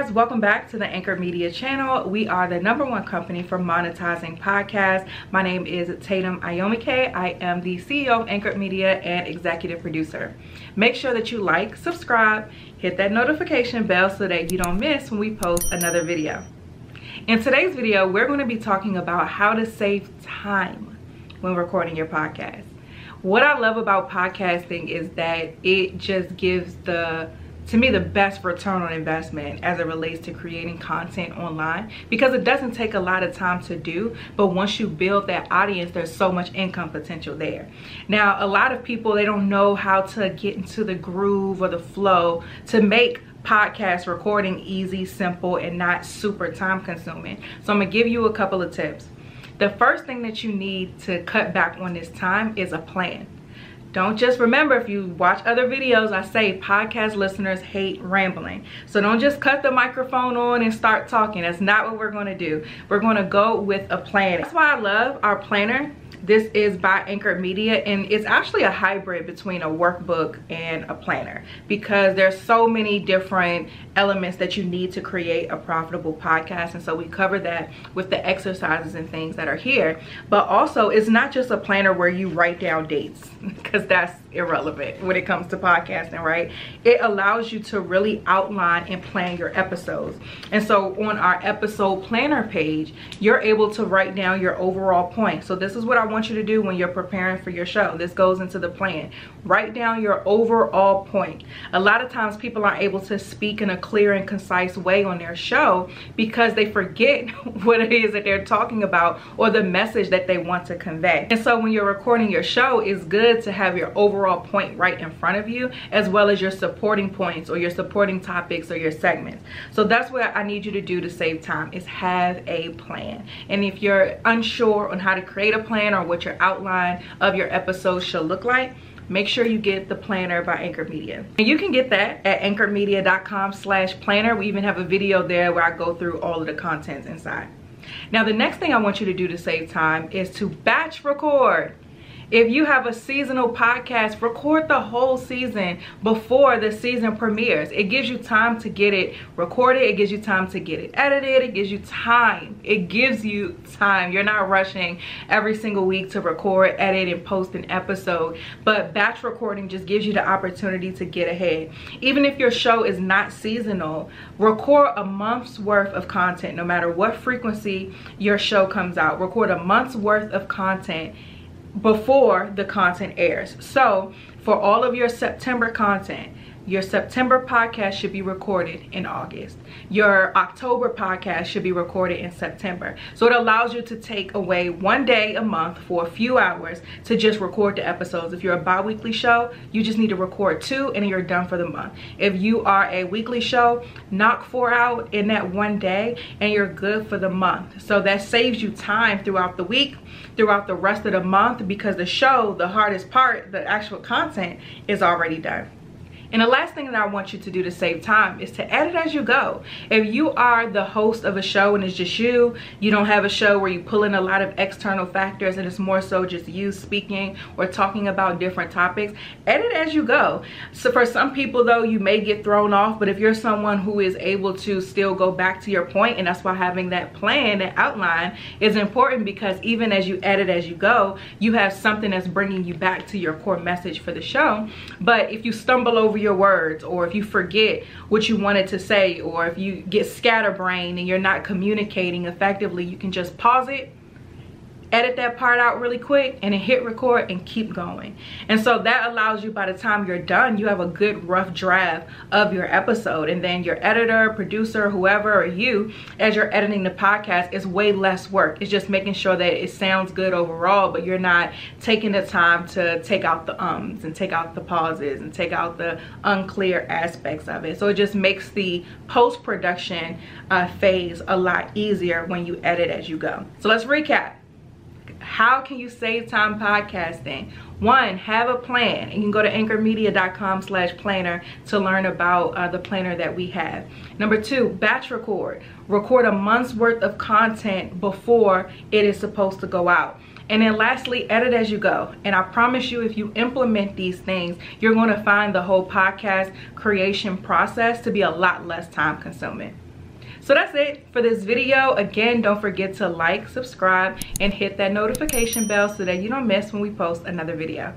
guys, welcome back to the Anchored Media channel. We are the number one company for monetizing podcasts. My name is Tatum Ayomike. I am the CEO of Anchored Media and executive producer. Make sure that you like, subscribe, hit that notification bell so that you don't miss when we post another video. In today's video, we're going to be talking about how to save time when recording your podcast. What I love about podcasting is that it just gives the to me the mm-hmm. best return on investment as it relates to creating content online because it doesn't take a lot of time to do but once you build that audience there's so much income potential there. Now a lot of people they don't know how to get into the groove or the flow to make podcast recording easy simple and not super time consuming. So i'm gonna give you a couple of tips. The first thing that you need to cut back on this time is a plan don't just remember if you watch other videos i say podcast listeners hate rambling. So don't just cut the microphone on and start talking. That's not what we're going to do. We're going to go with a plan. That's why i love our planner this is by Anchored Media and it's actually a hybrid between a workbook and a planner because there's so many different elements that you need to create a profitable podcast and so we cover that with the exercises and things that are here. But also it's not just a planner where you write down dates because that's irrelevant when it comes to podcasting right? It allows you to really outline and plan your episodes. And so on our episode planner page you're able to write down your overall point. So this is what i want you to do when you're preparing for your show. This goes into the plan. Write down your overall point. A lot of times people aren't able to speak in a clear and concise way on their show because they forget what it is that they're talking about or the message that they want to convey. And so when you're recording your show it's good to have your overall overall point right in front of you as well as your supporting points or your supporting topics or your segments so that's what i need you to do to save time is have a plan and if you're unsure on how to create a plan or what your outline of your episode should look like make sure you get the planner by Anchored Media. And you can get that at anchoredmedia.com slash planner. We even have a video there where I go through all of the contents inside. Now, the next thing I want you to do to save time is to batch record. If you have a seasonal podcast, record the whole season before the season premieres. It gives you time to get it recorded. It gives you time to get it edited. It gives you time. It gives you time. You're not rushing every single week to record, edit, and post an episode. But batch recording just gives you the opportunity to get ahead. Even if your show is not seasonal, record a month's worth of content no matter what frequency your show comes out. Record a month's worth of content before the content airs. So for all of your September content, your September podcast should be recorded in August. Your October podcast should be recorded in September. So it allows you to take away one day a month for a few hours to just record the episodes. If you're a bi-weekly show, you just need to record two and you're done for the month. If you are a weekly show, knock four out in that one day and you're good for the month. So that saves you time throughout the week, throughout the rest of the month because the show, the hardest part, the actual content is already done. And the last thing that I want you to do to save time is to edit as you go. If you are the host of a show and it's just you, you don't have a show where you pull in a lot of external factors and it's more so just you speaking or talking about different topics, edit as you go. So for some people though, you may get thrown off, but if you're someone who is able to still go back to your point, and that's why having that plan, that outline is important because even as you edit as you go, you have something that's bringing you back to your core message for the show. But if you stumble over your words or if you forget what you wanted to say or if you get scatterbrained and you're not communicating effectively, you can just pause it edit that part out really quick and then hit record and keep going. And so that allows you by the time you're done you have a good rough draft of your episode. And then your editor producer whoever or you as you're editing the podcast is way less work. It's just making sure that it sounds good overall but you're not taking the time to take out the ums and take out the pauses and take out the unclear aspects of it. So it just makes the post-production uh, phase a lot easier when you edit as you go. So let's recap how can you save time podcasting? One have a plan. You can go to anchoredmedia.com slash planner to learn about uh, the planner that we have. Number two batch record. Record a month's worth of content before it is supposed to go out. And then lastly, edit as you go. And I promise you, if you implement these things, you're going to find the whole podcast creation process to be a lot less time consuming. So that's it for this video. Again, don't forget to like, subscribe, and hit that notification bell so that you don't miss when we post another video.